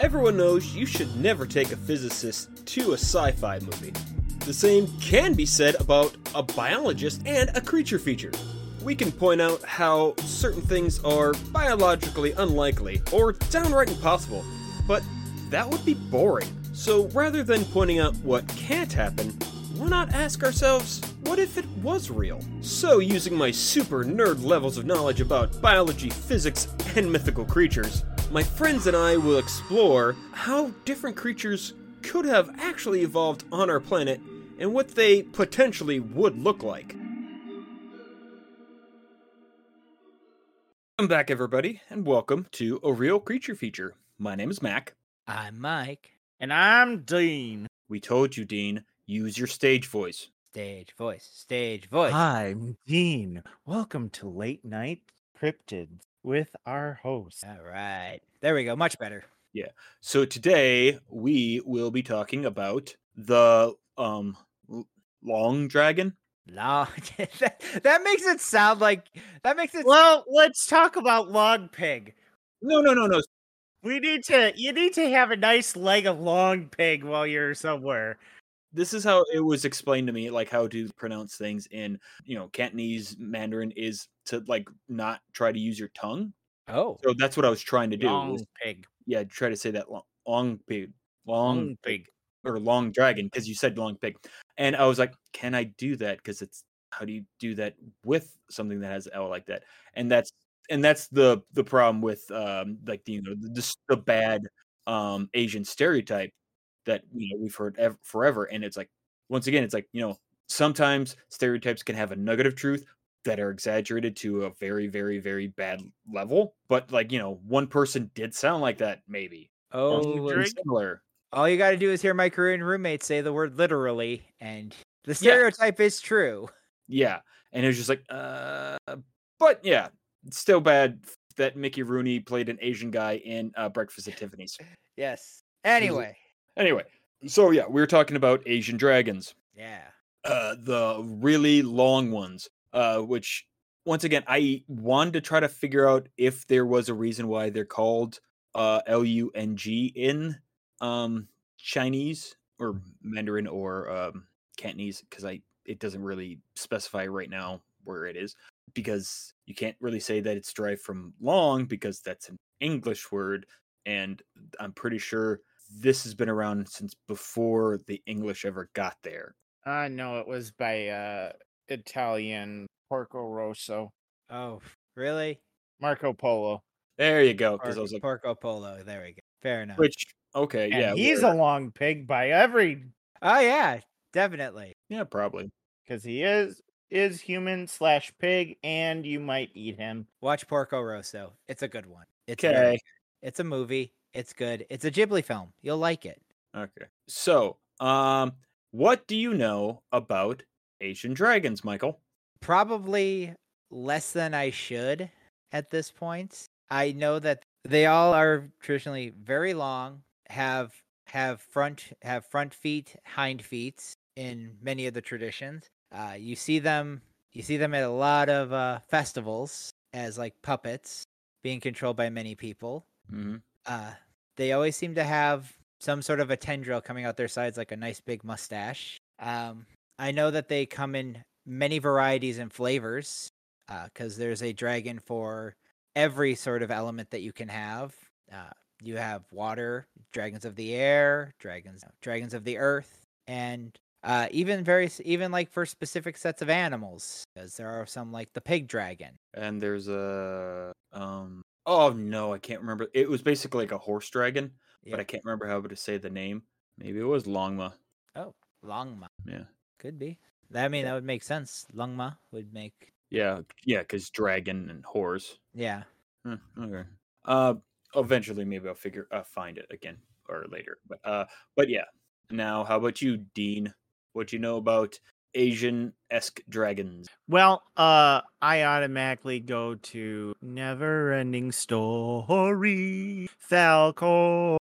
Everyone knows you should never take a physicist to a sci fi movie. The same can be said about a biologist and a creature feature. We can point out how certain things are biologically unlikely or downright impossible, but that would be boring. So rather than pointing out what can't happen, why not ask ourselves, what if it was real? So, using my super nerd levels of knowledge about biology, physics, and mythical creatures, my friends and I will explore how different creatures could have actually evolved on our planet and what they potentially would look like. Welcome back, everybody, and welcome to a real creature feature. My name is Mac. I'm Mike. And I'm Dean. We told you, Dean, use your stage voice. Stage voice, stage voice. I'm Dean. Welcome to Late Night Cryptids with our host. All right. There we go. Much better. Yeah. So today we will be talking about the um long dragon. No, that, that makes it sound like that makes it. Well, let's talk about Long Pig. No, no, no, no. We need to you need to have a nice leg of long pig while you're somewhere. This is how it was explained to me, like how to pronounce things in you know Cantonese Mandarin is to like not try to use your tongue. oh, So that's what I was trying to do. Long pig. yeah, try to say that long, long pig, long Long pig. or long dragon because you said long pig, and I was like, can I do that? Because it's how do you do that with something that has L like that? And that's and that's the the problem with um like the, you know the, the, the bad um Asian stereotype that you know we've heard ev- forever, and it's like once again it's like you know sometimes stereotypes can have a nugget of truth that are exaggerated to a very very very bad level but like you know one person did sound like that maybe oh. similar All you got to do is hear my Korean roommate say the word literally, and the stereotype is true. Yeah, and it was just like, uh, but yeah, it's still bad that Mickey Rooney played an Asian guy in uh, Breakfast at Tiffany's. Yes. Anyway, Anyway, so yeah, we were talking about Asian dragons, yeah. uh, the really long ones, uh, which once again I wanted to try to figure out if there was a reason why they're called uh, L U N G in um, Chinese or Mandarin or um, Cantonese because I it doesn't really specify right now where it is because you can't really say that it's derived from long because that's an English word and I'm pretty sure this has been around since before the English ever got there. Uh no, it was by uh Italian Porco Rosso. Oh, really? Marco Polo. There you go. Because I was like, Porco Polo. There we go. Fair enough. which okay, And yeah, he's where- a long pig by every oh yeah, definitely. yeah, probably. because he is is human slash pig, and you might eat him. Watch Porco Rosso. It's a good one. It's very Okay, It's a movie. It's good. It's a Ghibli film. You'll like it. okay. So, um, what do you know about Asian dragons, Michael? Probably less than I should at this point. I know that they all are traditionally very long, have have front have front feet, hind feet in many of the traditions. Uh, you see them you see them at a lot of uh, festivals as like puppets being controlled by many people. hmm uh, they always seem to have some sort of a tendril coming out their sides, like a nice big mustache. Um, I know that they come in many varieties and flavors, because there's a dragon for every sort of element that you can have. Uh, you have water, dragons of the air, dragons, dragons of the earth, and uh, even very even like for specific sets of animals, because there are some like the pig dragon. And there's a um. Oh no, I can't remember. It was basically like a horse dragon, but I can't remember how to say the name. Maybe it was Longma. Oh, Longma. Yeah, Could be. I mean, that would make sense. Longma would make. yeah, yeah. Because dragon and horse. Yeah. Huh, okay. Uh, eventually, maybe I'll figure, uh, find it again or later. But, uh, but yeah. Now, how about you, Dean? What you know about Asian esque dragons? Well, uh, I automatically go to Never Ending Story, Falkor.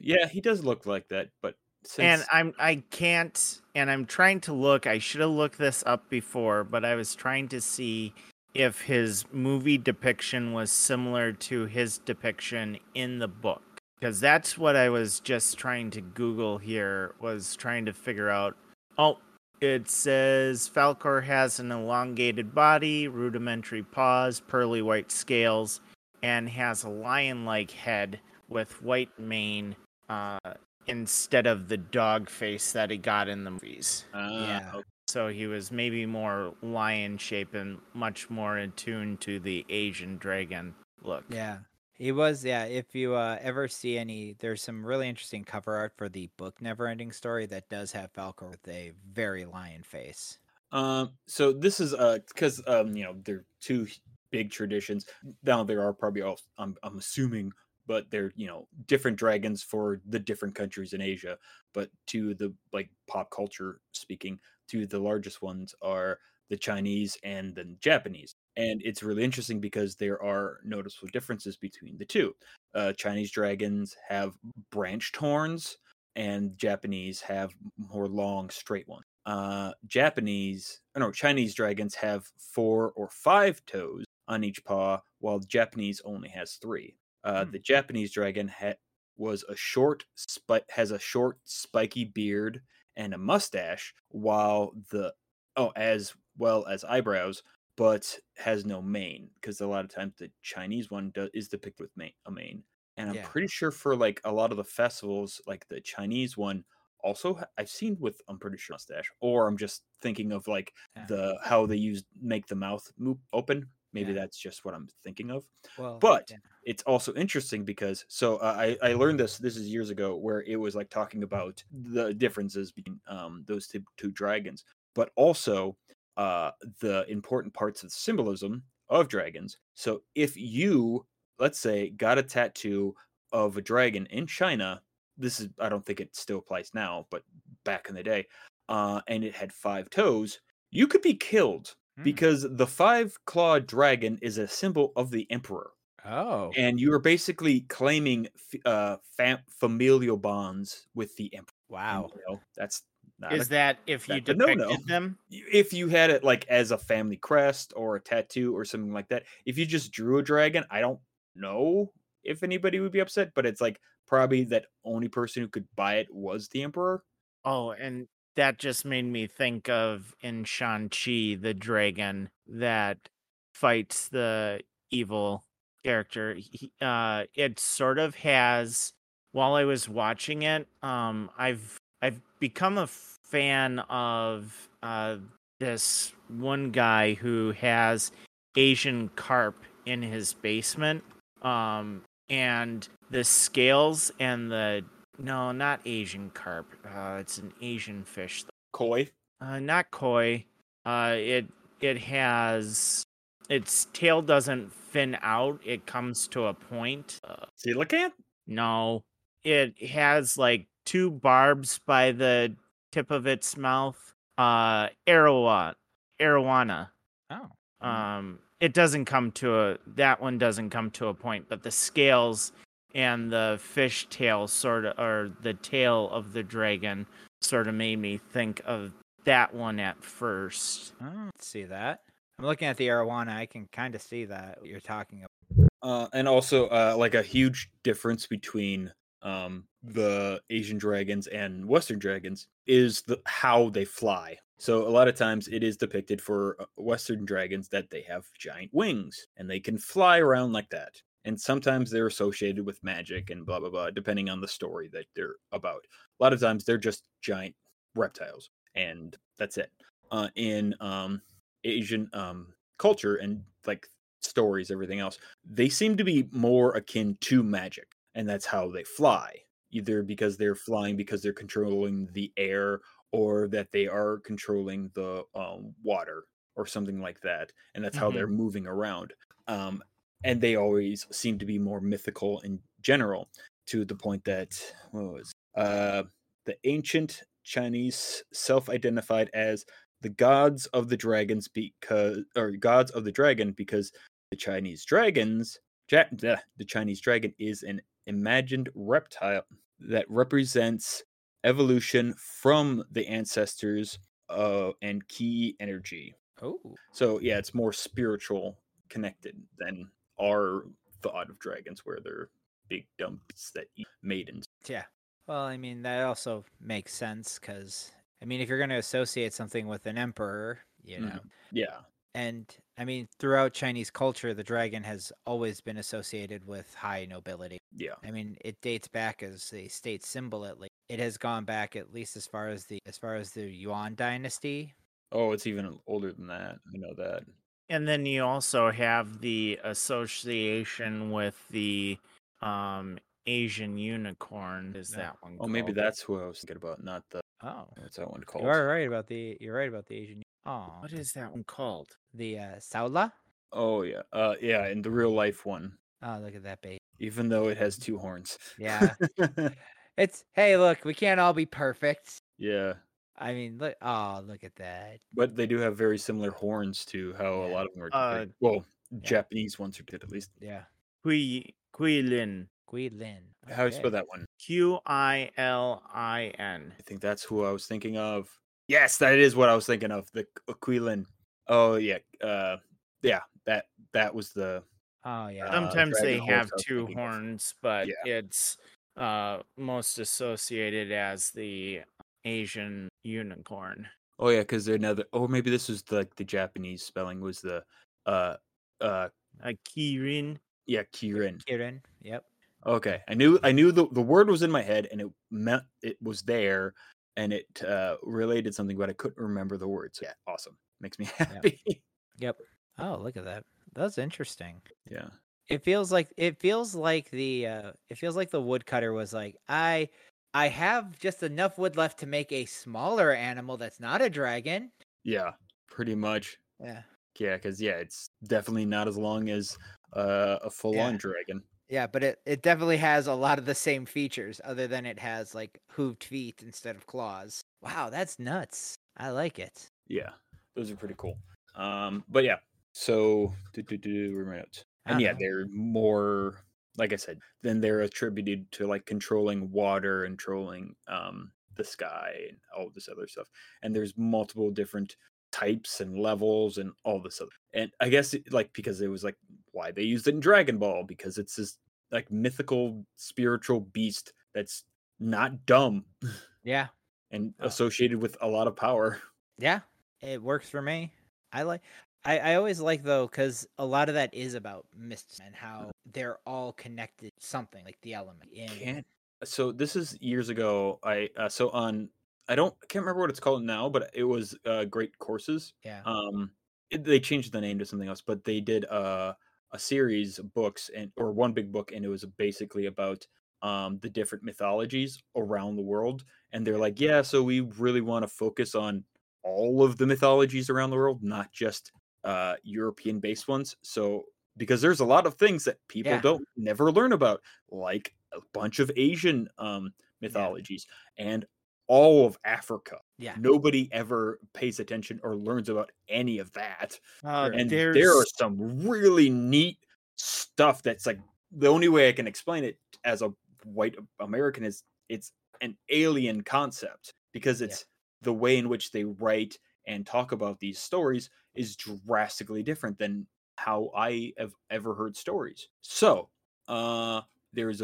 Yeah, he does look like that, but since And I'm I can't and I'm trying to look. I should have looked this up before, but I was trying to see if his movie depiction was similar to his depiction in the book because that's what I was just trying to Google here was trying to figure out. Oh, it says Falkor has an elongated body, rudimentary paws, pearly white scales, and has a lion-like head with white mane uh, instead of the dog face that he got in the movies. Uh, Yeah. okay. So he was maybe more lion shaped and much more in tune to the Asian dragon look. Yeah. He was, yeah. If you uh, ever see any, there's some really interesting cover art for the book Neverending Story that does have Falkor with a very lion face. Um, so this is uh because um you know they're two big traditions. Now there are probably all I'm I'm assuming, but they're you know different dragons for the different countries in Asia. But to the like pop culture speaking, to the largest ones are the Chinese and the Japanese. And it's really interesting because there are noticeable differences between the two. Uh, Chinese dragons have branched horns, and Japanese have more long, straight ones uh japanese uh, no chinese dragons have four or five toes on each paw while japanese only has three uh Hmm. the japanese dragon ha- was a short spi- has a short spiky beard and a mustache while the oh as well as eyebrows but has no mane because a lot of times the chinese one is depicted with mane, a mane and i'm Yeah. pretty sure for like a lot of the festivals like the chinese one also I've seen with I'm pretty sure mustache, or I'm just thinking of like Yeah. the how they use make the mouth move open. Maybe Yeah. that's just what I'm thinking of. Well, But it's also interesting because so uh, I I learned this this is years ago where it was like talking about the differences between um those two, two dragons, but also uh the important parts of symbolism of dragons. So if you let's say got a tattoo of a dragon in China, this is I don't think it still applies now, but back in the day, uh, and it had five toes, you could be killed Hmm. because the five clawed dragon is a symbol of the emperor Oh. and you are basically claiming f- uh fam- familial bonds with the emperor Wow. you know, that's not Is a- that if you that's a no-no. depicted them? if you had it like as a family crest or a tattoo or something like that if you just drew a dragon i don't know if anybody would be upset but it's like probably that only person who could buy it was the emperor Oh, and that just made me think of in Shang-Chi, the dragon that fights the evil character. He, uh, it sort of has, while I was watching it, um, I've I've become a fan of uh, this one guy who has Asian carp in his basement. Um, and the scales and the no, not Asian carp. Uh, it's an Asian fish. koi Uh, not koi. Uh, it it has its tail doesn't fin out. It comes to a point. Uh, coelacanth no, it has like two barbs by the tip of its mouth. Uh, arowana, arowana. Oh. Um, it doesn't come to a that one doesn't come to a point, but the scales and the fish tail sort of, or the tail of the dragon, sort of made me think of that one at first. I don't see that. I'm looking at the arowana. I can kind of see that what you're talking about. uh, and also uh, like a huge difference between um, the Asian dragons and Western dragons is the how they fly. So a lot of times it is depicted for uh, Western dragons that they have giant wings and they can fly around like that. And sometimes they're associated with magic and blah blah blah, depending on the story that they're about. A lot of times they're just giant reptiles, and that's it. Uh, in um, Asian um, culture and like stories, everything else, they seem to be more akin to magic, and that's how they fly. Either because they're flying because they're controlling the air, or that they are controlling the um, water, or something like that, and that's how they're moving around. Um, and they always seem to be more mythical in general, to the point that what was uh, the ancient Chinese self-identified as the gods of the dragons because or gods of the dragon because the Chinese dragons ja- the, the Chinese dragon is an imagined reptile that represents evolution from the ancestors uh, and key energy Oh, So yeah, it's more spiritual connected than our thought of dragons, where they're big dumps that eat maidens. yeah. Well, I mean that also makes sense because I mean if you're going to associate something with an emperor, you know, Mhm. Yeah, and I mean throughout Chinese culture, the dragon has always been associated with high nobility. yeah, I mean, it dates back as a state symbol at least. It has gone back at least as far as the as far as the Yuan dynasty. Oh, it's even older than that. I know that. And then you also have the association with the um Asian unicorn. Is Yeah. that one? Oh, maybe that's who I was thinking about, not the Oh, what's that one called? you are right about the you're right about the Asian. Oh, What is that one called? the uh, Saola. Oh yeah, uh, yeah, in the real life one, Oh, look at that baby. even though it has two horns. Yeah, it's hey, look, we can't all be perfect. yeah, I mean, look. Oh, look at that. but they do have very similar horns to how a lot of them are. Uh, depicted. well, Japanese ones are did at least. Yeah, Hui Huilin. Guilin. How do you spell that one? Q I L I N. I think that's who I was thinking of. Yes, that is what I was thinking of. The Aquilin. Oh yeah, uh, yeah. That that was the Oh yeah. Uh, Sometimes they have two horns, but Yeah. it's uh most associated as the Asian unicorn. Oh yeah, because they're another. Oh, maybe this was the, like the Japanese spelling was the uh uh A Kirin. yeah Kirin. Kirin. Yep. Okay, I knew I knew the the word was in my head and it meant it was there and it uh related something, but I couldn't remember the words. Yeah, awesome. Makes me happy. Yep. Oh, look at that. That's interesting. yeah. It feels like it feels like the uh it feels like the woodcutter was like, I I have just enough wood left to make a smaller animal that's not a dragon. Yeah. Pretty much. Yeah. Yeah, because yeah, it's definitely not as long as uh, a full-on Yeah. dragon. Yeah, but it, it definitely has a lot of the same features, other than it has like hooved feet instead of claws. Wow, that's nuts. I like it. Yeah, those are pretty cool. Um, but yeah, so do, do, do, notes? And yeah, Uh-huh. they're more like I said. Then they're attributed to like controlling water and controlling um the sky and all this other stuff. And there's multiple different types and levels and all this other. And I guess it, like because it was like why they used it in Dragon Ball because it's this like mythical spiritual beast that's not dumb Yeah, and Oh. associated with a lot of power. yeah, it works for me. I like. I, I always like though because a lot of that is about mysticism and how they're all connected. Something like the element. In, so this is years ago i uh, so on i don't I can't remember what it's called now but it was uh great courses Yeah. um it, they changed the name to something else but they did uh a series of books and or one big book and it was basically about um the different mythologies around the world and they're like yeah so we really want to focus on all of the mythologies around the world not just uh european based ones so because there's a lot of things that people Yeah. don't never learn about like a bunch of asian um mythologies and all of africa Yeah. nobody ever pays attention or learns about any of that Uh, and there's there are some really neat stuff that's like the only way i can explain it as a white american is it's an alien concept because Yeah. it's the way in which they write and talk about these stories is drastically different than how i have ever heard stories so uh there's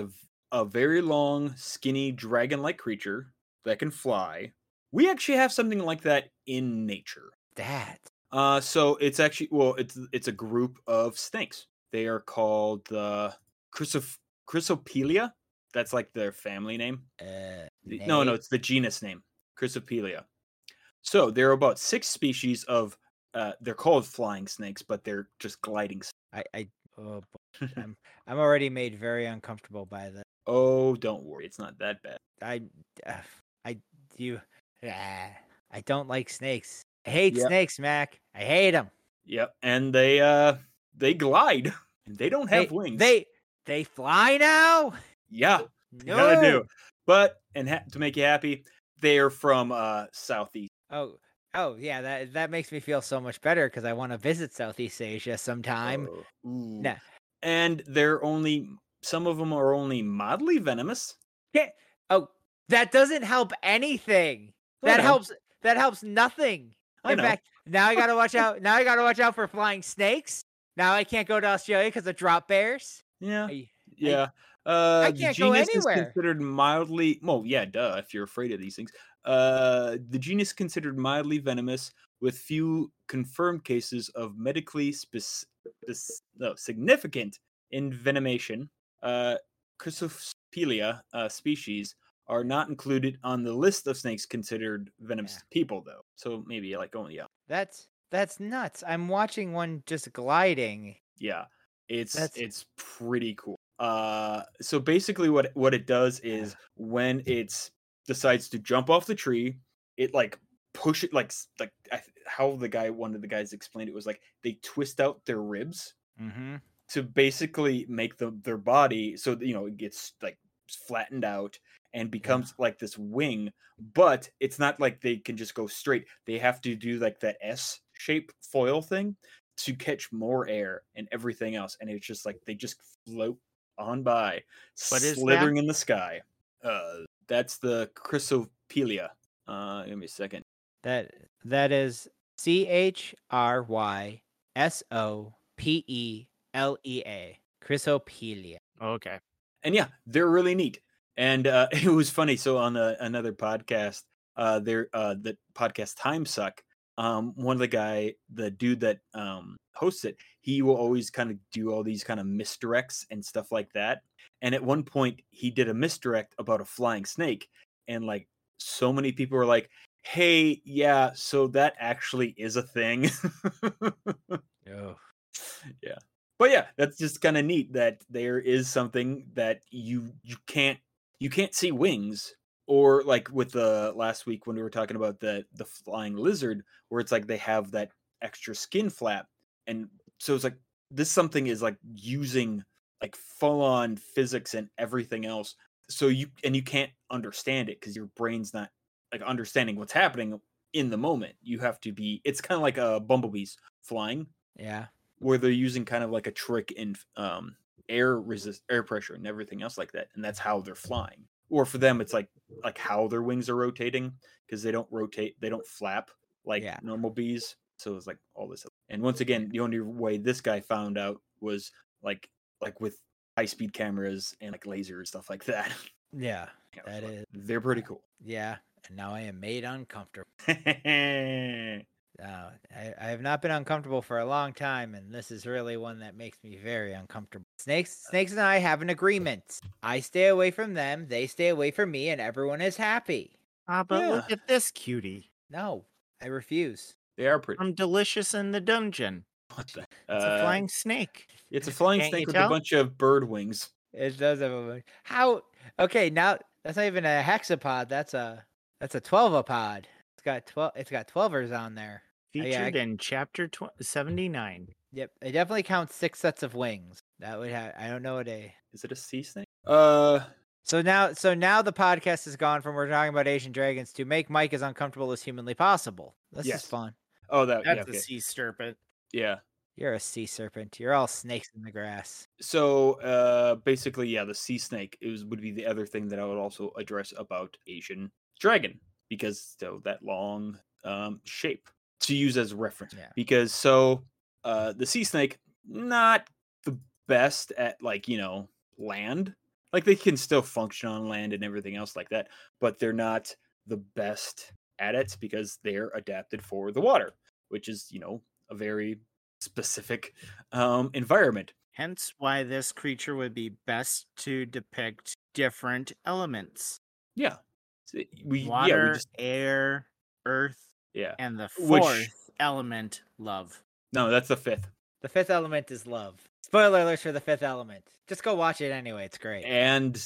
a very long skinny dragon like creature that can fly we actually have something like that in nature that. uh, so it's actually well, it's it's a group of snakes. They are called the Chrysoph- Chrysopelea. That's like their family name. Uh, No, no, it's the genus name, Chrysopelea. So there are about six species of. Uh, they're called flying snakes, but they're just gliding. I, I, oh, I'm, I'm already made very uncomfortable by that. Oh, don't worry, it's not that bad. I, uh, I, you, ah, I don't like snakes. I hate Yep. snakes, Mac. I hate them. Yep, and they uh they glide. And they don't have they, wings. They, they fly now. yeah, No. gotta do. But and ha- to make you happy, they're from uh southeast. Oh, oh yeah. That that makes me feel so much better because I want to visit Southeast Asia sometime. Oh. Nah. And they're only some of them are only mildly venomous. Okay. Oh, that doesn't help anything. I That know. helps. That helps nothing. I In know. fact, now I gotta watch out. Now I gotta watch out for flying snakes. Now I can't go to Australia because of drop bears. yeah, I- yeah. Uh, I the can't go genus is anywhere. considered mildly. Well, yeah, duh. If you're afraid of these things, uh, the genus considered mildly venomous, with few confirmed cases of medically spec- no, significant envenomation. Uh, Chrysopelea uh, species are not included on the list of snakes considered venomous Yeah. people, though. So maybe like, oh yeah, That's that's nuts. I'm watching one just gliding. yeah it's That's- it's pretty cool uh so basically what what it does is when it's decides to jump off the tree it like push it like like I, how the guy one of the guys explained it was like they twist out their ribs Mm-hmm. to basically make the their body so that, you know it gets like flattened out and becomes like this wing but it's not like they can just go straight they have to do like that s shape foil thing to catch more air and everything else and it's just like they just float on by What is that? slithering in the sky uh that's the chrysopelea uh give me a second That that is C H R Y S O P E L E A. Chrysopelea. Okay. and yeah, they're really neat. And uh, it was funny. So on a, another podcast, uh, there uh, the podcast Time Suck. Um, one of the guy, the dude that um, hosts it, he will always kind of do all these kind of misdirects and stuff like that. And at one point, he did a misdirect about a flying snake, and like so many people were like, "Hey, yeah, so that actually is a thing." Oh. yeah but yeah that's just kind of neat that there is something that you you can't you can't see wings or like with the last week when we were talking about the the flying lizard where it's like they have that extra skin flap and so it's like this something is like using like full on physics and everything else so you and you can't understand it because your brain's not like understanding what's happening in the moment you have to be it's kind of like a bumblebees flying Yeah. where they're using kind of like a trick in um air resist air pressure and everything else like that and that's how they're flying or for them it's like like how their wings are rotating because they don't rotate they don't flap like Yeah. normal bees so it's like all this and once again the only way this guy found out was like like with high speed cameras and like lasers and stuff like that Yeah. That is they're pretty cool yeah. And now I am made uncomfortable. Uh, I, I have not been uncomfortable for a long time, and this is really one that makes me very uncomfortable. Snakes, snakes, and I have an agreement. I stay away from them, they stay away from me, and everyone is happy. Ah, but look at this cutie. No, I refuse. they are pretty I'm delicious in the dungeon. what the, It's uh, a flying snake. it's a flying Can't snake with tell? a bunch of bird wings It does have a how? Okay, now that's not even a hexapod. That's a that's a twelvapod. It's got twelve. It's got twelvers on there. Uh, yeah, I- Featured in chapter tw- 79. Yep, it definitely counts six sets of wings. That would have. I don't know what a. is it a sea snake uh So now, so now the podcast has gone from we're talking about Asian dragons to make Mike as uncomfortable as humanly possible. This Yes. is fun. Oh, that That's yeah, okay. a sea serpent. yeah. You're a sea serpent. You're all snakes in the grass. So uh, basically, yeah, the sea snake is would be the other thing that I would also address about Asian dragon because so that long um, shape to use as a reference. Yeah. Because so uh, the sea snake not the best at like you know land. Like they can still function on land and everything else like that, but they're not the best at it because they're adapted for the water, which is you know a very specific um, environment. Hence why this creature would be best to depict different elements. Yeah. So, We yeah, we just air, earth, yeah. and the Which- fourth element, love. No, that's the fifth. The fifth element is love. Spoiler alerts for the fifth element. Just go watch it anyway. It's great. And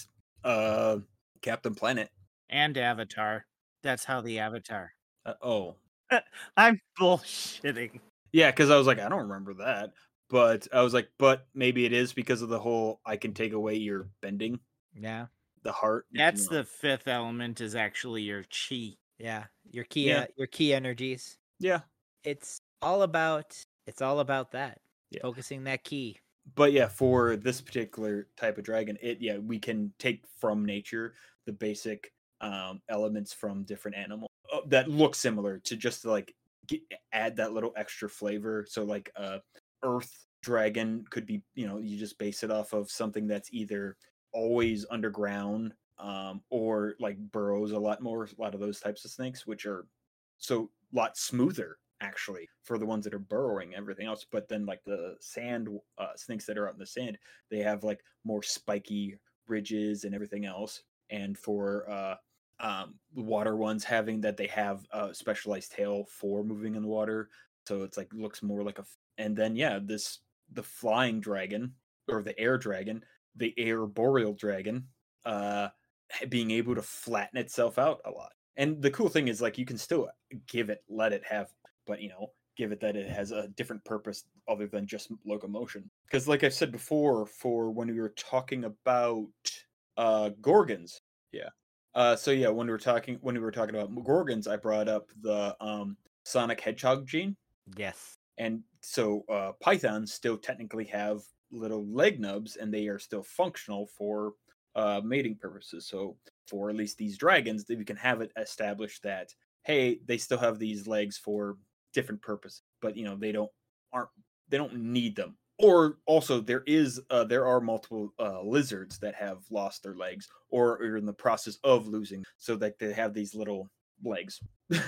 uh Captain Planet. And Avatar. That's how the Avatar. Uh, oh. I'm bullshitting. Yeah, cuz I was like I don't remember that. But I was like but maybe it is because of the whole I can take away your bending, Yeah, the heart. you That's know. the fifth element is actually your chi. yeah. Your key, Yeah. uh, your key energies. Yeah. It's all about. It's all about that. Yeah. Focusing that key. But yeah, for this particular type of dragon, it yeah, we can take from nature the basic um elements from different animals uh, that look similar to just like get, add that little extra flavor. So like uh earth dragon could be, you know, you just base it off of something that's either always underground um or like burrows a lot more, a lot of those types of snakes which are so a lot smoother actually for the ones that are burrowing everything else but then like the sand uh, snakes that are out in the sand they have like more spiky ridges and everything else and for uh um water ones having that they have a specialized tail for moving in the water so it's like looks more like a and then yeah this the flying dragon or the air dragon the air boreal dragon uh being able to flatten itself out a lot. And the cool thing is like you can still give it let it have but you know give it that it has a different purpose other than just locomotion. Because like i said before for when we were talking about uh gorgons yeah uh so yeah when we were talking when we were talking about gorgons i brought up the um sonic hedgehog gene. Yes. and so uh pythons still technically have little leg nubs and they are still functional for uh mating purposes. So for at least these dragons that we can have it established that hey they still have these legs for different purposes, but you know they don't aren't they don't need them. Or also there is uh, there are multiple uh, lizards that have lost their legs or are in the process of losing so that they have these little legs.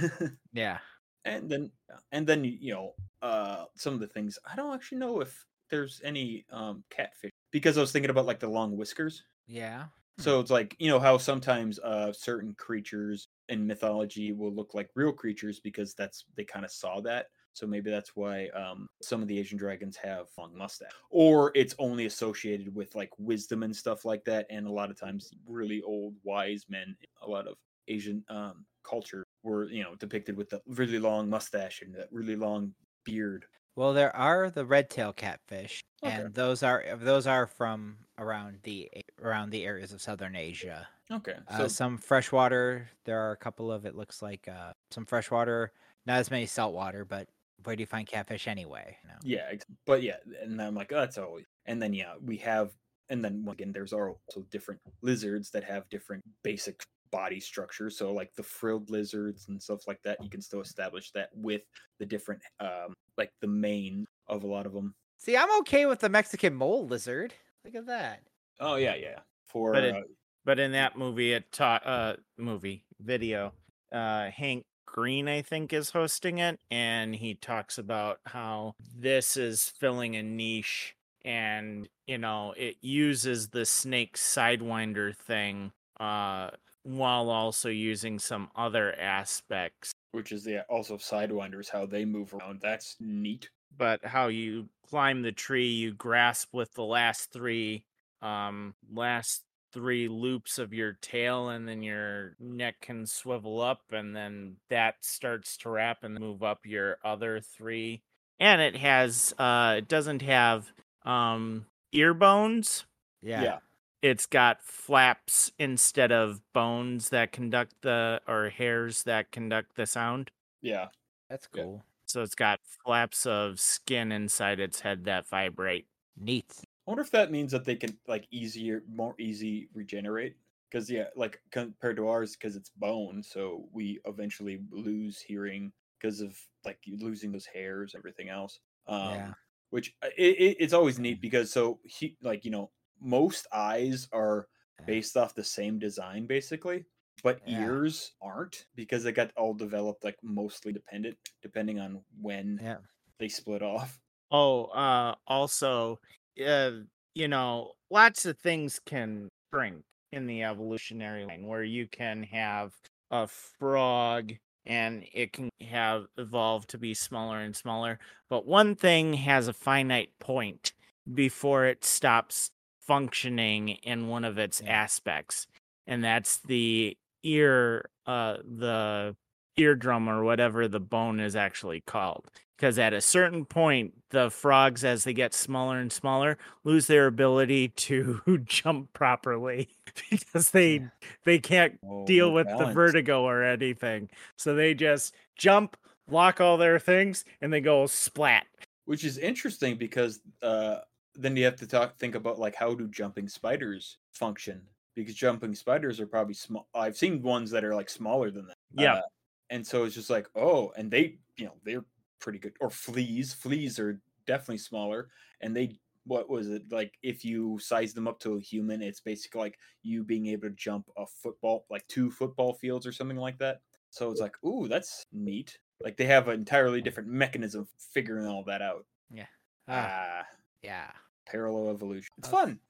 Yeah. and then and then you know uh some of the things i don't actually know if there's any um catfish because i was thinking about like the long whiskers. Yeah. so it's like you know how sometimes uh certain creatures in mythology will look like real creatures because that's they kind of saw that. So maybe that's why um some of the asian dragons have long mustache or it's only associated with like wisdom and stuff like that and a lot of times really old wise men a lot of asian um culture were you know depicted with the really long mustache and that really long beard Well, there are the red tail catfish, Okay. and those are those are from around the around the areas of southern Asia. okay Uh, some freshwater. There are a couple of it looks like uh, some freshwater, not as many saltwater, but where do you find catfish anyway? You know? Yeah, but yeah, and I'm like, oh, that's always. And then yeah, we have, and then again, there's also different lizards that have different basic body structure. So like the frilled lizards and stuff like that, you can still establish that with the different, um, like the mane of a lot of them. See, I'm okay with the Mexican mole lizard. Look at that. Oh yeah, yeah. For But it- uh, But in that movie, it taught uh movie video, uh Hank Green I think is hosting it, and he talks about how this is filling a niche, and you know it uses the snake sidewinder thing, uh, while also using some other aspects. which is the also sidewinders, how they move around. That's neat. But how you climb the tree, you grasp with the last three, um, last three loops of your tail and then your neck can swivel up and then that starts to wrap and move up your other three and it has uh it doesn't have um ear bones Yeah. Yeah. It's got flaps instead of bones that conduct the or hairs that conduct the sound Yeah. That's cool. so it's got flaps of skin inside its head that vibrate Neat. I wonder if that means that they can like easier, more easy regenerate. Because yeah, like compared to ours, because it's bone, so we eventually lose hearing because of like losing those hairs, everything else. Um, Yeah. Which uh, it, it, it's always neat because so he like you know most eyes are based off the same design basically, but Yeah. ears aren't because they got all developed like mostly dependent depending on when Yeah. they split off. Oh, uh, also, uh, you know, lots of things can shrink in the evolutionary line where you can have a frog and it can have evolved to be smaller and smaller. But one thing has a finite point before it stops functioning in one of its aspects, and that's the ear, uh, the eardrum or whatever the bone is actually called because at a certain point the frogs as they get smaller and smaller lose their ability to jump properly because they Yeah. they can't Oh, deal with the vertigo or anything. So they just jump lock all their things and they go splat. Which is interesting because uh then you have to talk think about like how do jumping spiders function because jumping spiders are probably small i've seen ones that are like smaller than that Yeah. Uh, and so it's just like oh and they you know they're pretty good. Or fleas, fleas are definitely smaller, and they what was it like if you size them up to a human it's basically like you being able to jump a football like two football fields or something like that so it's like ooh that's neat like they have an entirely different mechanism for figuring all that out Yeah. Ah, ah yeah. Parallel evolution it's Uh, fun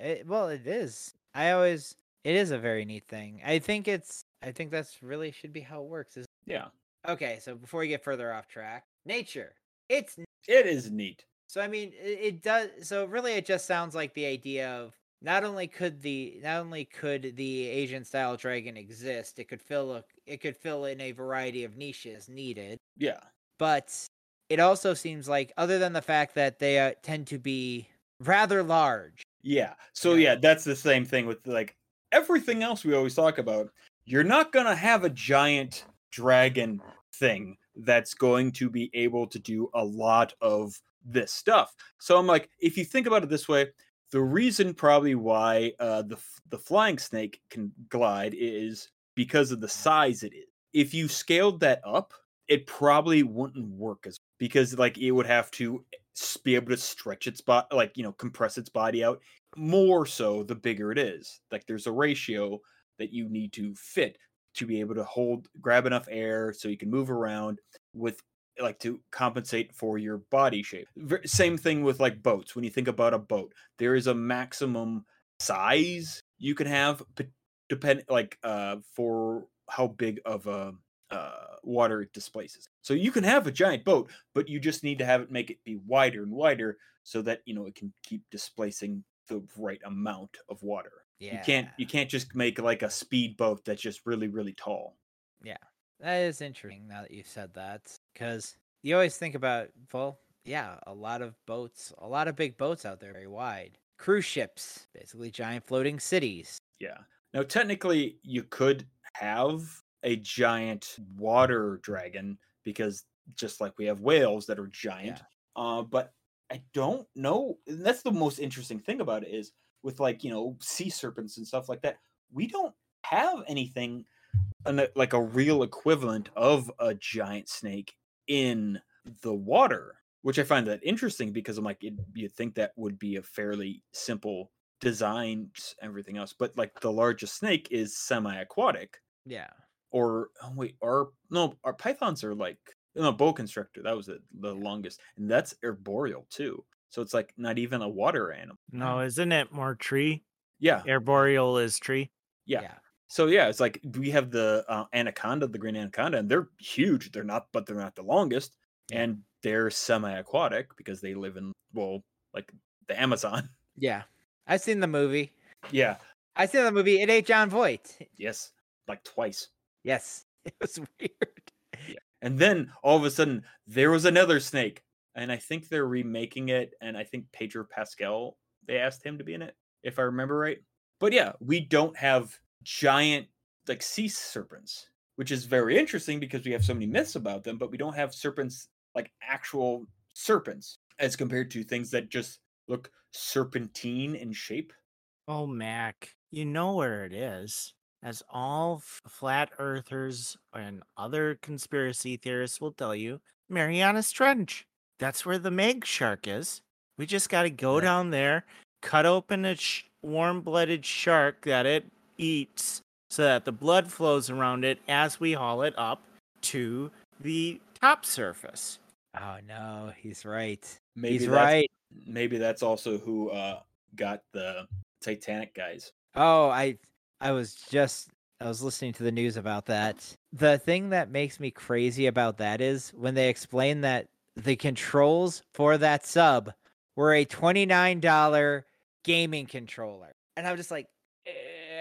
It, well, it is. I always. It is a very neat thing. I think it's. I think that's really should be how it works. Is yeah okay. So before we get further off track, nature. It's it is neat So I mean, it, it does. So really, it just sounds like the idea of not only could the not only could the Asian style dragon exist, it could fill a it could fill in a variety of niches needed. yeah But it also seems like, other than the fact that they uh, tend to be rather large. Yeah. So Yeah. yeah, that's the same thing with like everything else we always talk about. You're not gonna have a giant dragon thing that's going to be able to do a lot of this stuff. So I'm like, if you think about it this way, the reason probably why uh, the the flying snake can glide is because of the size it is. If you scaled that up, it probably wouldn't work as because like it would have to be able to stretch its body, like you know, compress its body out more so the bigger it is. Like there's a ratio that you need to fit to be able to hold grab enough air so you can move around with like to compensate for your body shape. Ver- Same thing with like boats. When you think about a boat, there is a maximum size you can have depend like uh for how big of a uh water it displaces. So you can have a giant boat, but you just need to have it make it be wider and wider so that you know it can keep displacing the right amount of water. Yeah, You can't you can't just make like a speed boat that's just really really tall. Yeah. That is interesting now that you said that, because you always think about well, yeah, a lot of boats, a lot of big boats out there, very wide. Cruise ships, basically giant floating cities. Yeah. Now technically you could have a giant water dragon because just like we have whales that are giant. Uh but I don't know. and That's the most interesting thing about it is with like, you know, sea serpents and stuff like that. We don't have anything an, like a real equivalent of a giant snake in the water, which I find that interesting because I'm like, it, you'd think that would be a fairly simple design, everything else. But like the largest snake is semi-aquatic, Yeah, or oh, wait, our no, our pythons are like no boa constrictor. That was the, the longest, and that's arboreal too. So it's like not even a water animal. No, isn't it more tree? Yeah, Arboreal is tree. yeah. yeah. So yeah, it's like we have the uh, anaconda, the green anaconda, and they're huge. They're not, but they're not the longest, and they're semi-aquatic because they live in well, like the Amazon. yeah. I've seen the movie. yeah. I seen the movie. It ain't Jon Voight. Yes. Like twice. Yes, it was weird. And then all of a sudden there was another snake, and I think they're remaking it. And I think Pedro Pascal they asked him to be in it, if I remember right. But yeah, we don't have giant like sea serpents, which is very interesting because we have so many myths about them, but we don't have serpents like actual serpents as compared to things that just look serpentine in shape. Oh, Mac, you know where it is. As all f- flat earthers and other conspiracy theorists will tell you, Mariana's Trench. That's where the Meg shark is. We just got to go Yeah. down there, cut open a sh- warm blooded shark that it eats so that the blood flows around it as we haul it up to the top surface. Oh no, he's right. Maybe he's right. Maybe that's also who uh, got the Titanic guys. Oh, I I was just I was listening to the news about that. The thing that makes me crazy about that is when they explain that the controls for that sub were a $29 gaming controller. And I'm just like eh,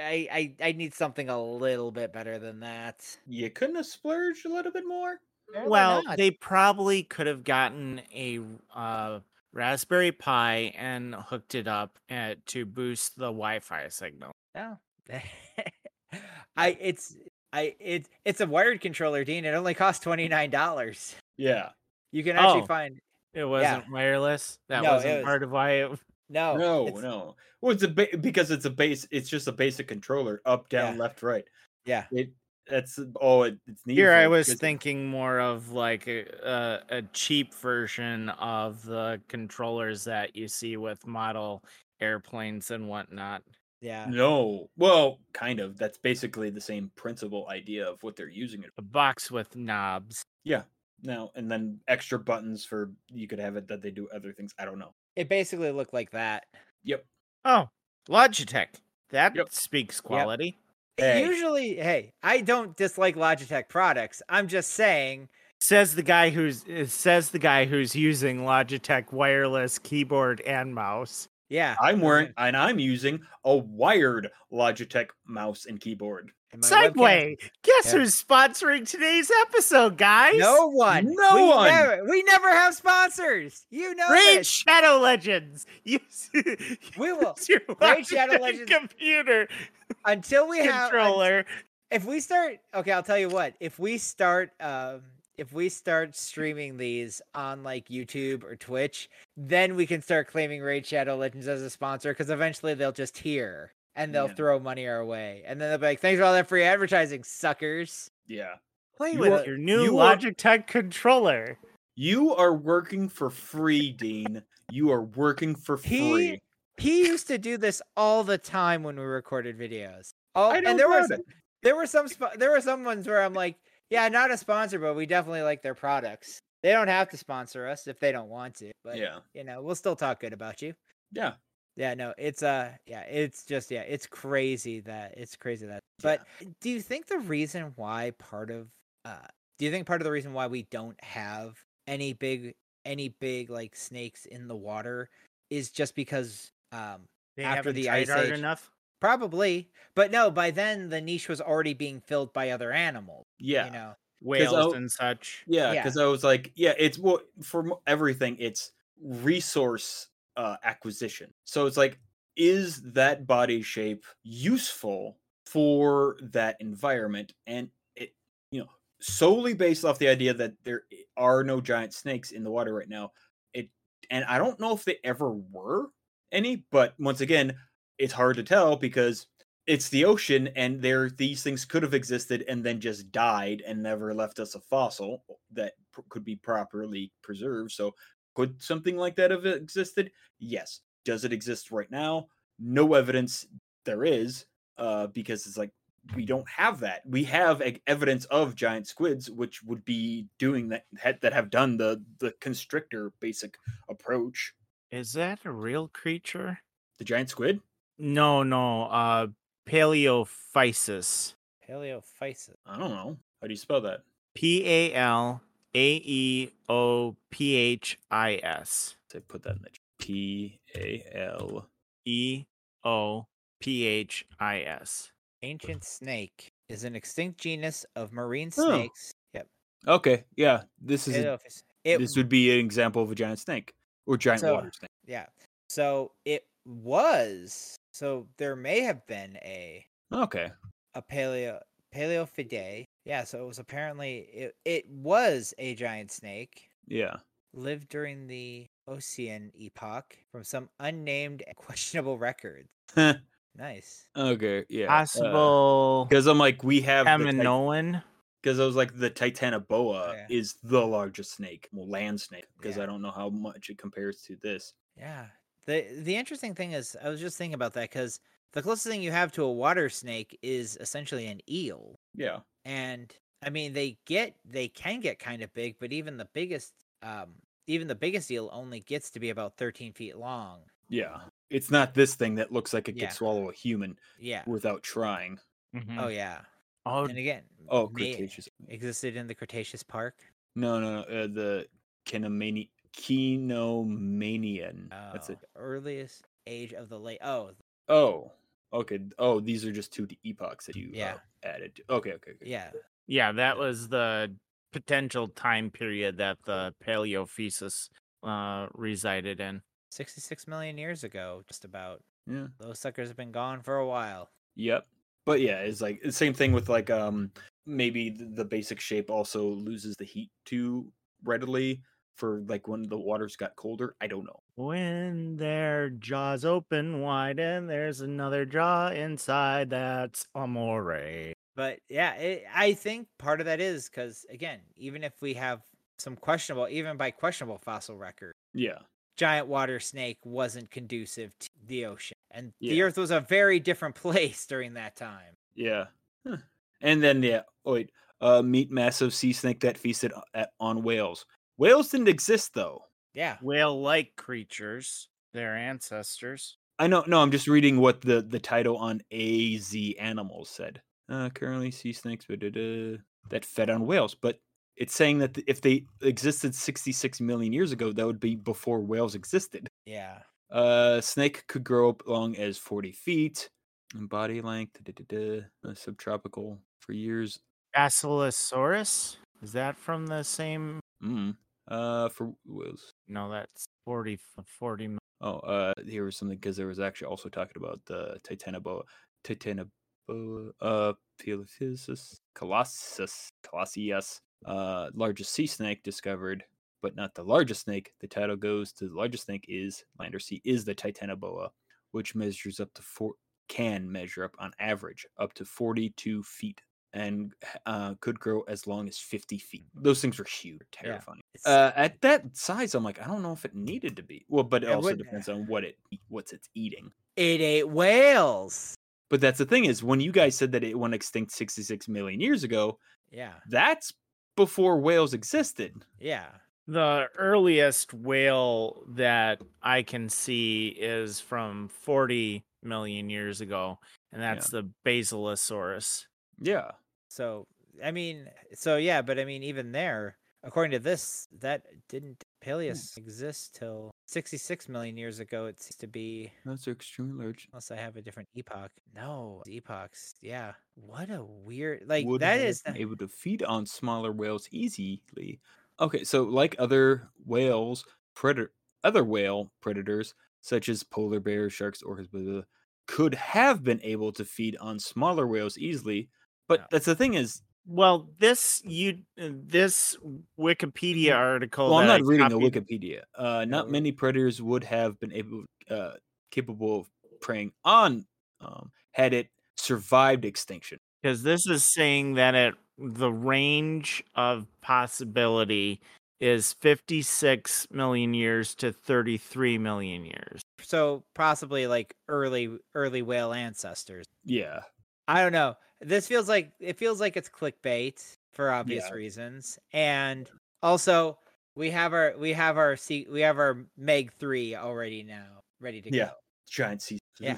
I I I need something a little bit better than that. You couldn't have splurged a little bit more. Eh, why well, not? they probably could have gotten a uh, Raspberry Pi and hooked it up uh, to boost the Wi-Fi signal. No. I it's I it it's a wired controller, Dean. It only costs $29. Yeah. You can actually Oh. find It wasn't wireless. That No, wasn't was- part of why it. no no, it's- no. Well, it's a ba- because it's a base. It's just a basic controller, up, down, Yeah. left, right. Yeah. It That's oh, it, it's needed. Here I was thinking more of like a, a a cheap version of the controllers that you see with model airplanes and whatnot. Yeah. No, well, kind of. That's basically the same principle idea of what they're using it. A box with knobs. Yeah. Now and then extra buttons for you could have it that they do other things. I don't know. It basically looked like that. Yep. Oh, Logitech. That Yep. speaks quality. Hey. Usually, hey, I don't dislike Logitech products. I'm just saying, Says the guy who's uh, says the guy who's using Logitech wireless keyboard and mouse. Yeah. I'm wearing okay. and I'm using a wired Logitech mouse and keyboard. And my webcam- Segway. Guess Yeah. who's sponsoring today's episode, guys? No one. No we one. Never, we never have sponsors. You know Raid this. Shadow Legends. Use, We will. use your Raid Shadow Legends computer Until we have. controller. if we start okay i'll tell you what if we start um if we start streaming these on like youtube or twitch then we can start claiming raid shadow legends as a sponsor because eventually they'll just hear and they'll Yeah. throw money our way and then they'll be like thanks for all that free advertising suckers Yeah. Play You with are- your new you are- Logitech controller. You are working for free, Dean. You are working for free. he used to do this all the time when we recorded videos oh I don't and there was it. there were some spo- there were some ones where i'm like yeah not a sponsor but we definitely like their products they don't have to sponsor us if they don't want to but Yeah. you know, we'll still talk good about you. Yeah. Yeah, no, it's uh yeah, it's just yeah, it's crazy that it's crazy that. But do you think the reason why part of uh do you think part of the reason why we don't have any big any big like snakes in the water is just because um They After the Ice hard Age. enough. Probably, but no, by then the niche was already being filled by other animals, Yeah. you know. Whales I'll- and such. Yeah, Yeah. because I was like, yeah, it's well for everything, it's resource uh, acquisition. So it's like, is that body shape useful for that environment? And it, you know, solely based off the idea that there are no giant snakes in the water right now. It, and I don't know if they ever were any, but once again, it's hard to tell because it's the ocean and there these things could have existed and then just died and never left us a fossil that pr- could be properly preserved. So could something like that have existed? Yes. Does it exist right now? No evidence there is uh because it's like we don't have that. We have evidence of giant squids which would be doing that ha- that have done the the constrictor basic approach. Is that a real creature? the giant squid No, no. Uh, Paleophysis. Paleophysis. i don't know how do you spell that P A L A E O P H I S. say put that in the p a l E O P H I S. Ancient snake is an extinct genus of marine Oh. snakes. Yep. Okay, yeah, this is a, It this would be an example of a giant snake or giant So- water snake. Yeah. So it was. So there may have been a Okay, a paleo paleophidae. Yeah. So it was apparently it it was a giant snake. yeah, Lived during the Eocene epoch from some unnamed questionable records. Nice. okay, yeah. Uh, Possible Because I'm like, we have Kaminoan. because I was like, the Titanoboa Yeah. is the largest snake, well, land snake. Because Yeah. I don't know how much it compares to this. Yeah. The the interesting thing is I was just thinking about that because the closest thing you have to a water snake is essentially an eel. Yeah, and I mean they get they can get kind of big, but even the biggest um even the biggest eel only gets to be about 13 feet long. yeah. It's not this thing that looks like it Yeah. could swallow a human Yeah. without trying. Mhm. Oh yeah. Oh, And again, Oh, Cretaceous. existed in the Cretaceous Park. No, no, uh, the Kinomani- Cenomanian. That's Oh, it. the earliest age of the late. Oh, Oh, okay. Oh, these are just two epochs that you Yeah. uh, added. To. Okay, okay, okay. yeah. yeah. That was the potential time period that the Paleophysis uh, resided in. 66 million years ago, just about. Yeah. Those suckers have been gone for a while. Yep. But yeah, it's like the same thing with like um maybe the basic shape also loses the heat too readily for like when the waters got colder. I don't know. When their jaws open wide and there's another jaw inside, that's amore. But yeah, it, I think part of that is because again, even if we have some questionable, even by questionable fossil record, Yeah. giant water snake wasn't conducive to the ocean, and the Earth was a very different place during that time. Yeah. Huh. And then yeah, oh wait, uh meet massive sea snake that feasted at, on whales. Whales didn't exist though. Yeah, Whale-like creatures, their ancestors. I know no, I'm just reading what the the title on AZ Animals said. Uh currently sea snakes that fed on whales, but it's saying that if they existed 66 million years ago, that would be before whales existed. yeah. Uh, snake could grow up long as 40 feet in body length, da, da, da, da, uh, subtropical for years. Basilosaurus? Is that from the same? Mm. Uh, for whales. No, that's 40, f- 40 mil- Oh, uh, here was something because there was actually also talking about the Titanoboa, Titanoboa, uh, Pileophysis, Colossus, Colossius, uh, largest sea snake discovered, but not the largest snake. The title goes to the largest snake is Lander sea is the Titanoboa, which measures up to four can measure up on average up to 42 feet and uh, could grow as long as 50 feet. Those things are huge, terrifying. It's, Uh, at that size, I'm like, I don't know if it needed to be. Well, but it It also would- depends on what it what's it's eating. it ate whales. But that's the thing is when you guys said that it went extinct 66 million years ago, Yeah, that's before whales existed. yeah. The earliest whale that I can see is from 40 million years ago, and that's the Basilosaurus. Yeah. So I mean, so yeah, but I mean, even there, according to this, that didn't hmm. Paleus exist till 66 million years ago. It seems to be, are extremely large. unless I have a different epoch. No, epochs. Yeah, what a weird like would that is the- able to feed on smaller whales easily. Okay, so like other whales, predator other whale predators such as polar bears, sharks, orcas, blah, blah, blah, could have been able to feed on smaller whales easily. But Yeah. that's the thing is, Well, this you uh, this Wikipedia article. Well, I'm not I reading a copied- Wikipedia. Uh, not many predators would have been able, uh, capable of preying on, um, had it survived extinction. because this is saying that it the range of possibility is 56 million years to 33 million years. so possibly like early early whale ancestors. Yeah, I don't know. This feels like it feels like it's clickbait for obvious Yeah. reasons, and also we have our we have our se- we have our Meg three already now ready to Yeah. go. giant sea. Yeah.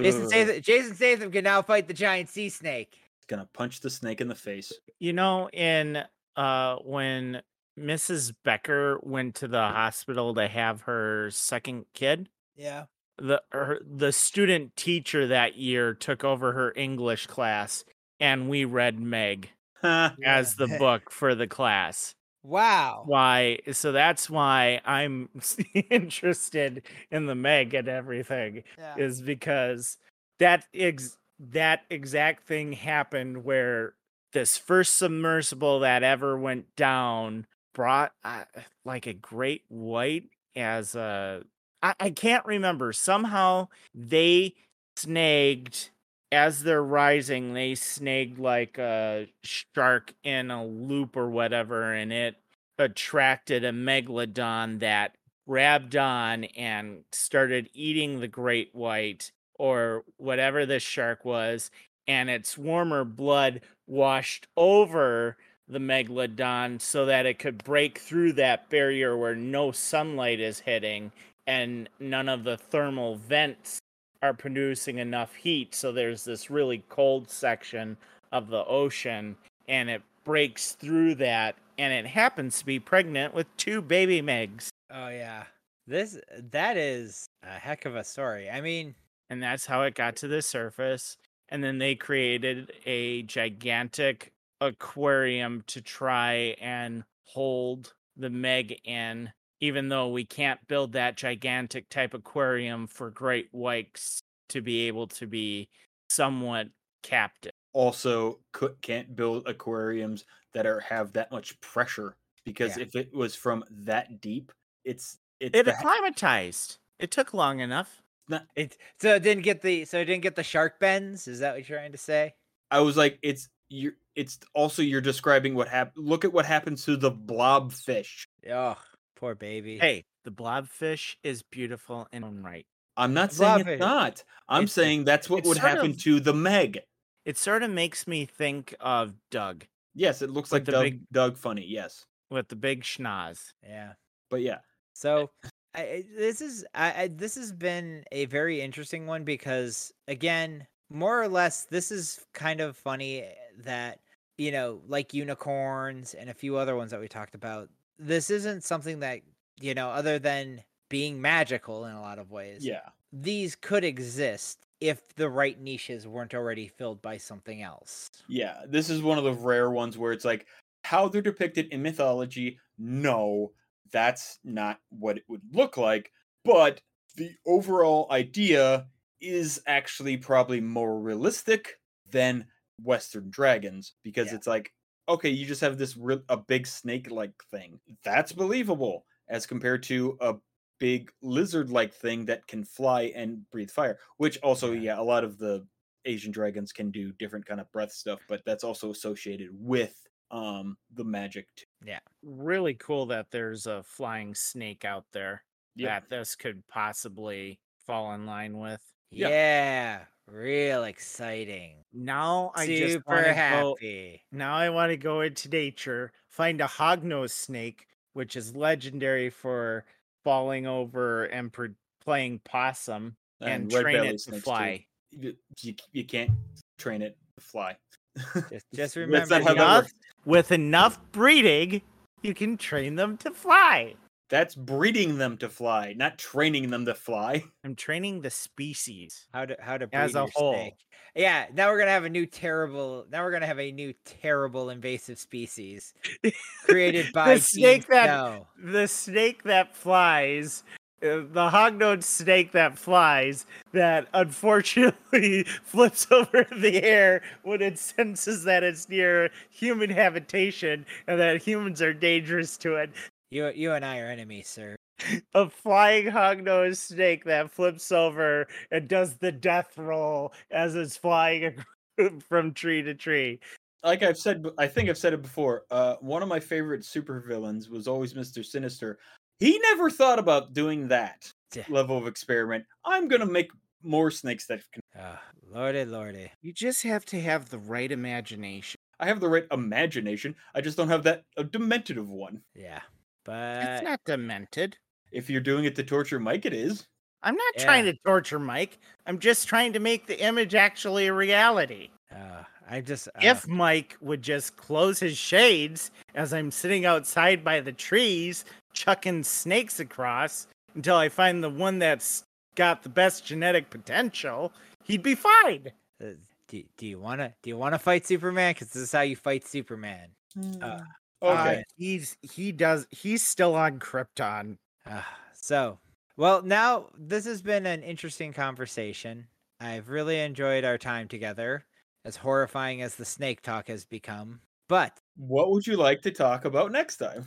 Jason Statham, Jason Statham can now fight the giant sea snake. He's gonna punch the snake in the face. You know, in uh when Mrs. Becker went to the hospital to have her second kid, Yeah. The her, the student teacher that year took over her English class and we read Meg as the book for the class. Wow. Why? So that's why I'm interested in the Meg and everything Yeah. is because that ex- that exact thing happened where this first submersible that ever went down brought uh, like a great white as a I, I can't remember. Somehow they snagged as they're rising they snagged like a shark in a loop or whatever and it attracted a megalodon that grabbed on and started eating the great white or whatever this shark was and its warmer blood washed over the megalodon so that it could break through that barrier where no sunlight is hitting and none of the thermal vents are producing enough heat so there's this really cold section of the ocean and it breaks through that and it happens to be pregnant with two baby megs Oh yeah. This that is a heck of a story. I mean, and that's how it got to the surface and then they created a gigantic aquarium to try and hold the meg in even though we can't build that gigantic type aquarium for great whites to be able to be somewhat captive Also, could, can't build aquariums that are have that much pressure because Yeah. if it was from that deep, it's it's it the, acclimatized it took long enough it so it didn't get the so it didn't get the shark bends. Is that what you're trying to say? I was like, it's you're It's also you're describing what happened. Look at what happens to the blobfish. Oh, poor baby. Hey, the blobfish is beautiful in own right. I'm not saying it's not. I'm It's- saying that's what would happen of- to the Meg. It sort of makes me think of Doug Yes, it looks like the Doug, big- Doug Funnie. Yes, with the big schnoz. Yeah. but yeah, So I, I- this is I, I this has been a very interesting one because again, more or less, this is kind of funny eh, that you know, like unicorns and a few other ones that we talked about. This isn't something that you know, other than being magical in a lot of ways. yeah, these could exist if the right niches weren't already filled by something else. yeah. This is one of the rare ones where it's like how they're depicted in mythology. No, that's not what it would look like. But the overall idea is actually probably more realistic than Western dragons because Yeah. it's like okay, you just have this re- a big snake-like thing. That's believable as compared to a big lizard-like thing that can fly and breathe fire. Which also, Yeah. yeah, a lot of the Asian dragons can do different kind of breath stuff, but that's also associated with um the magic too. Yeah. Really cool that there's a flying snake out there Yeah. that this could possibly fall in line with. Yeah. Yeah, real exciting. Now I just Super want to go. happy. Now I want to go into nature, find a hognose snake, which is legendary for falling over and pre- playing possum, and, red train it to snakes, too. fly. You, you, you can't train it to fly. Just, just remember, not enough- With enough breeding, you can train them to fly. That's breeding them to fly, not training them to fly. I'm training the species. how to how to breed As a whole. snake. Yeah, now we're gonna have a new terrible. Now we're gonna have a new terrible invasive species created by the snake Team that Snow. the snake that flies uh, the hognose snake that flies that unfortunately flips over in the air when it senses that it's near human habitation and that humans are dangerous to it. You you and I are enemies, sir. A flying hognose snake that flips over and does the death roll as it's flying from tree to tree. Like I've said, I think I've said it before. Uh, one of my favorite supervillains was always Mister Sinister. He never thought about doing that Yeah. level of experiment. I'm gonna make more snakes that can. Oh, lordy, lordy. You just have to have the right imagination. I have the right imagination. I just don't have that a demented one. Yeah, But it's not demented. If you're doing it to torture Mike, it is. I'm not trying to torture Mike. I'm just trying to make the image actually a reality. uh, I just uh, If Mike would just close his shades as I'm sitting outside by the trees, chucking snakes across until I find the one that's got the best genetic potential, he'd be fine. uh, do, do you wanna do you wanna fight Superman? Because this is how you fight Superman. Uh, Okay. Uh, he's he does he's still on Krypton. Ah, so, well, now this has been an interesting conversation. I've really enjoyed our time together, as horrifying as the snake talk has become. But what would you like to talk about next time?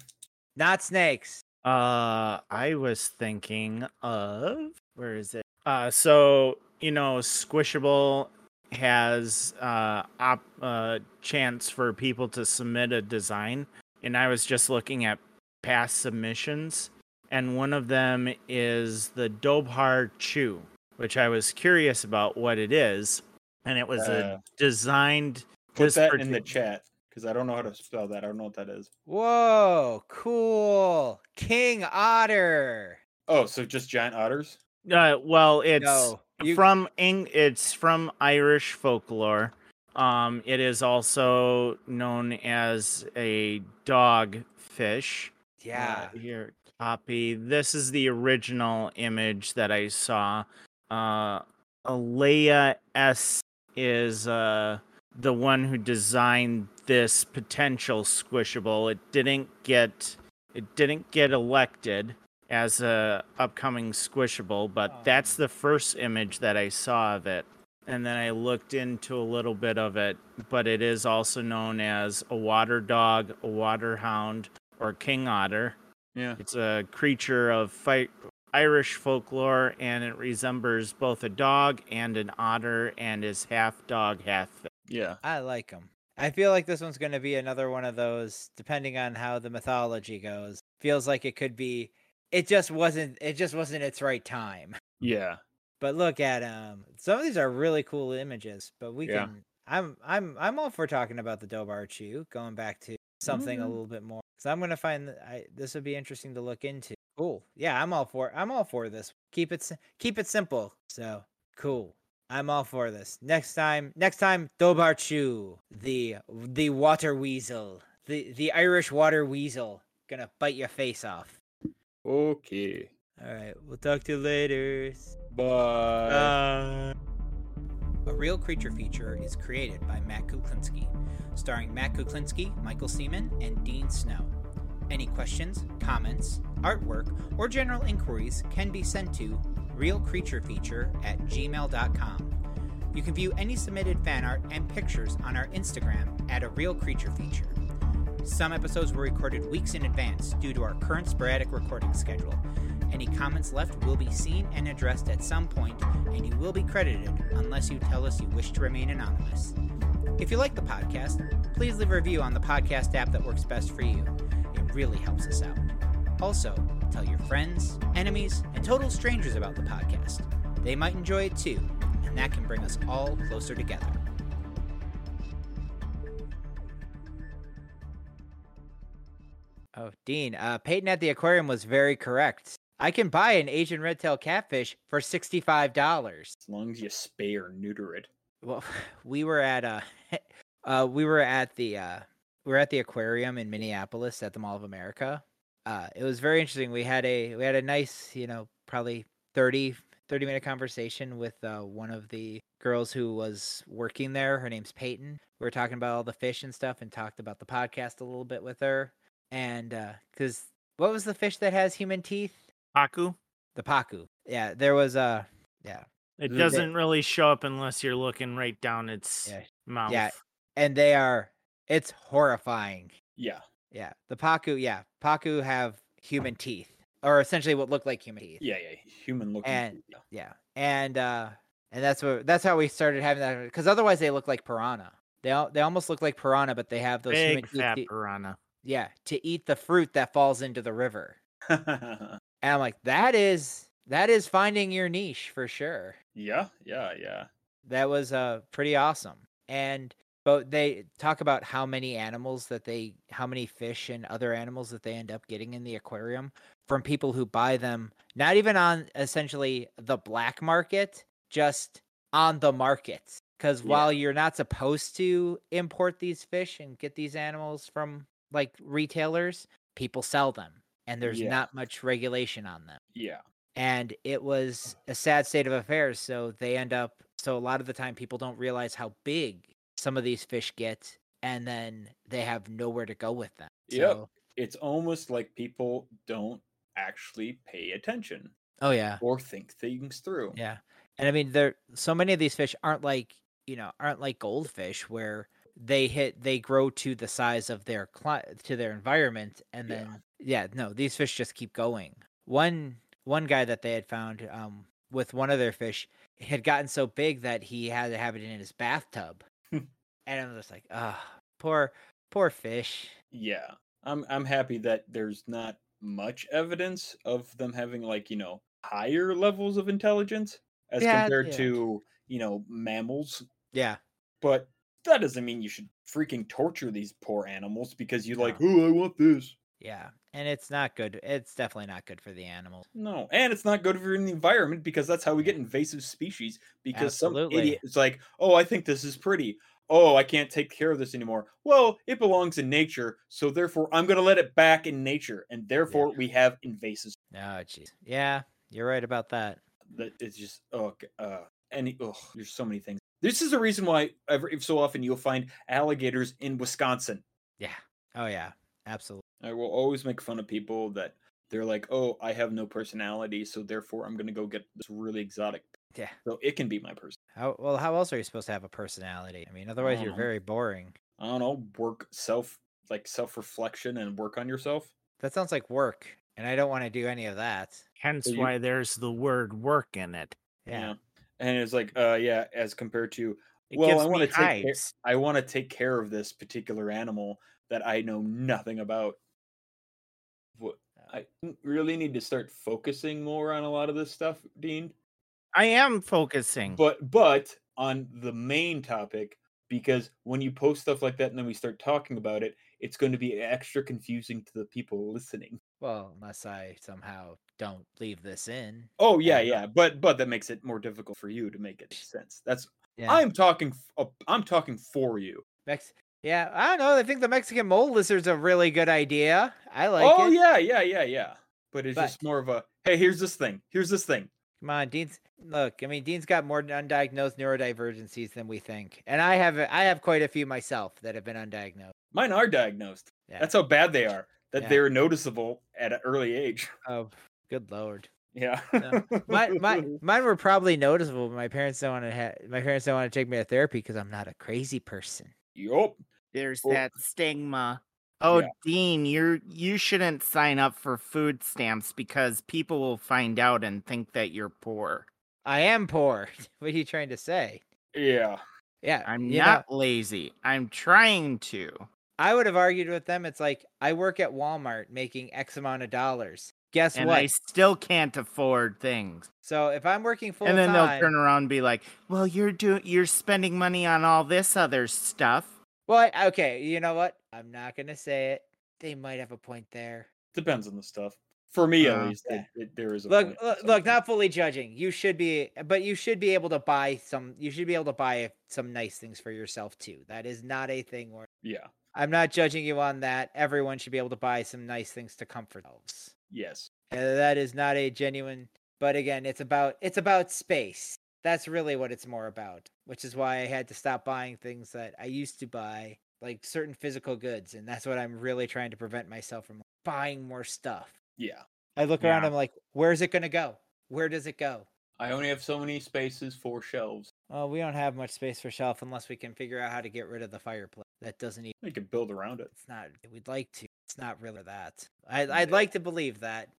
not snakes. Uh, I was thinking of where is it? Uh, so you know, Squishable has uh op uh chance for people to submit a design, and I was just looking at past submissions, and one of them is the Dobhar-chú, which I was curious about what it is, and it was Uh, a designed. Put that in the chat because I don't know how to spell that. I don't know what that is. Whoa, cool. King Otter. Oh, so just giant otters? Uh, well, it's no, you, from Eng- it's from Irish folklore. Um, it is also known as a dog fish. yeah. Uh, here, copy. This is the original image that I saw. Uh, Alea S is uh the one who designed this potential squishable. It didn't get it didn't get elected as a upcoming squishable, but that's the first image that I saw of it. And then I looked into a little bit of it, but it is also known as a water dog, a water hound, or king otter. Yeah. It's a creature of fight Irish folklore, and it resembles both a dog and an otter, and is half dog, half fish. Yeah. I like them. I feel like this one's going to be another one of those, depending on how the mythology goes. Feels like it could be. It just wasn't. It just wasn't its right time. Yeah. But look at um. Some of these are really cool images. But we Yeah. can. I'm I'm I'm all for talking about the Dobhar-chú. Going back to something a Mhm. little bit more. So I'm gonna find. I this would be interesting to look into. Cool. Yeah, I'm all for. I'm all for this. Keep it keep it simple. So cool. I'm all for this. Next time, next time, Dobhar-chú, the the water weasel, the the Irish water weasel, gonna bite your face off. Okay. All right, we'll talk to you later. Bye. A Real Creature feature is created by Matt Kuklinski, starring Matt Kuklinski, Michael Seaman, and Dean Snow. Any questions, comments, artwork, or general inquiries can be sent to realcreaturefeature at gmail.com. You can view any submitted fan art and pictures on our Instagram at A Real Creature Feature. Some episodes were recorded weeks in advance due to our current sporadic recording schedule. Any comments left will be seen and addressed at some point, and you will be credited unless you tell us you wish to remain anonymous. If you like the podcast, please leave a review on the podcast app that works best for you. It really helps us out. Also, tell your friends, enemies, and total strangers about the podcast. They might enjoy it too, and that can bring us all closer together. Oh, Dean, uh, Peyton at the aquarium was very correct. I can buy an Asian red-tailed catfish for sixty-five dollars. As long as you spay or neuter it. Well, we were at uh, uh, we were at the uh, we were at the aquarium in Minneapolis at the Mall of America. Uh, it was very interesting. We had a we had a nice, you know, probably 30, 30 minute conversation with uh, one of the girls who was working there. Her name's Peyton. We were talking about all the fish and stuff, and talked about the podcast a little bit with her. And because what was the fish that has human teeth? Haku. The pacu. Yeah, there was a yeah. It doesn't really show up unless you're looking right down its Yeah. mouth. Yeah. and they are it's horrifying. Yeah. Yeah, the pacu, yeah, pacu have human teeth, or essentially what look like human teeth. Yeah. Yeah. Human looking. And- yeah. yeah, and uh, and that's what that's how we started having that because otherwise they look like piranha. They they almost look like piranha, but they have those Big teeth. fat to- piranha. Yeah, to eat the fruit that falls into the river. And I'm like, that is that is finding your niche for sure. yeah. Yeah. Yeah. that was uh pretty awesome and but they talk about how many animals that they how many fish and other animals that they end up getting in the aquarium from people who buy them not even on essentially the black market just on the market because Yeah. while you're not supposed to import these fish and get these animals from like retailers people sell them and there's Yeah. not much regulation on them Yeah. and it was a sad state of affairs so they end up so a lot of the time people don't realize how big some of these fish get and then they have nowhere to go with them. So- It's almost like people don't actually pay attention oh yeah or think things through. yeah and i mean there so many of these fish aren't like you know aren't like goldfish where they hit they grow to the size of their cli- to their environment and then yeah no these fish just keep going one one guy that they had found um with one of their fish had gotten so big that he had to have it in his bathtub and i'm just like ah poor poor fish Yeah. I'm I'm happy that there's not much evidence of them having like, you know, higher levels of intelligence as Yeah, compared yeah. to, you know, mammals. yeah But that doesn't mean you should freaking torture these poor animals because you like, No. oh, I want this. yeah and it's not good it's definitely not good for the animals No, and it's not good for the environment because that's how we get invasive species. Because some idiot is like, "Oh, I think this is pretty. Oh, I can't take care of this anymore." Well, it belongs in nature, so therefore I'm going to let it back in nature, and therefore we have invasive. oh jeez yeah you're right about that That it's just oh, uh, any oh, there's so many things. This is the reason why every so often you'll find alligators in Wisconsin. yeah oh yeah absolutely I will always make fun of people that they're like, "Oh, I have no personality, so therefore I'm going to go get this really exotic." yeah So it can be my person. How well? How else are you supposed to have a personality? I mean, otherwise you're know. very boring. I don't know, work self like self reflection and work on yourself. That sounds like work, and I don't want to do any of that. Hence you- why there's the word work in it. Yeah, And it's like, uh yeah, as compared to It well, I want to take care. I want to take care of this particular animal that I know nothing about. What I really need to start focusing more on a lot of this stuff, Dean. I am focusing. But but on the main topic because when you post stuff like that and then we start talking about it, it's going to be extra confusing to the people listening. Well, unless I somehow don't leave this in. Oh yeah, Yeah. yeah, but but that makes it more difficult for you to make it sense. That's Yeah. I'm talking. uh, I'm talking for you. Mex- yeah, I don't know. I think the Mexican mole lizard's a really good idea. I like oh it. yeah, yeah, yeah, yeah. But it's But- just more of a hey, here's this thing. Here's this thing. Come on, Dean's. Look, I mean, Dean's got more undiagnosed neurodivergencies than we think, and I have I have quite a few myself that have been undiagnosed. Mine are diagnosed. Yeah. That's how bad they are. That Yeah. they're noticeable at an early age. Oh, good lord. Yeah. No. Mine, mine, mine were probably noticeable, but my parents don't want to. Ha- my parents don't want to take me to therapy because I'm not a crazy person. Yup. There's Well- that stigma. Oh, Yeah. Dean, you're you shouldn't sign up for food stamps because people will find out and think that you're poor. I am poor. what are you trying to say? Yeah. Yeah, I'm you know, not lazy. I'm trying to. I would have argued with them. It's like I work at Walmart making X amount of dollars. Guess and what? I still can't afford things. So if I'm working full and then time, they'll turn around and be like, "Well, you're doing you're spending money on all this other stuff." well, I- okay, you know what? I'm not gonna say it. They might have a point there. Depends on the stuff. For me, at Uh, least, it, it, there is a Look, point look, some look, not fully judging. You should be, but you should be able to buy some. You should be able to buy some nice things for yourself too. That is not a thing where Yeah. I'm not judging you on that. Everyone should be able to buy some nice things to comfort themselves. Yes. Uh, that is not a genuine. But again, it's about it's about space. That's really what it's more about. Which is why I had to stop buying things that I used to buy, like certain physical goods, and that's what I'm really trying to prevent myself from buying more stuff. Yeah. I look around, Yeah. I'm like, where's it gonna go? Where does it go? I only have so many spaces for shelves. Well, we don't have much space for shelf unless we can figure out how to get rid of the fireplace. That doesn't even. I could build around it. It's not. We'd like to. It's not really that. I, I'd like to believe that,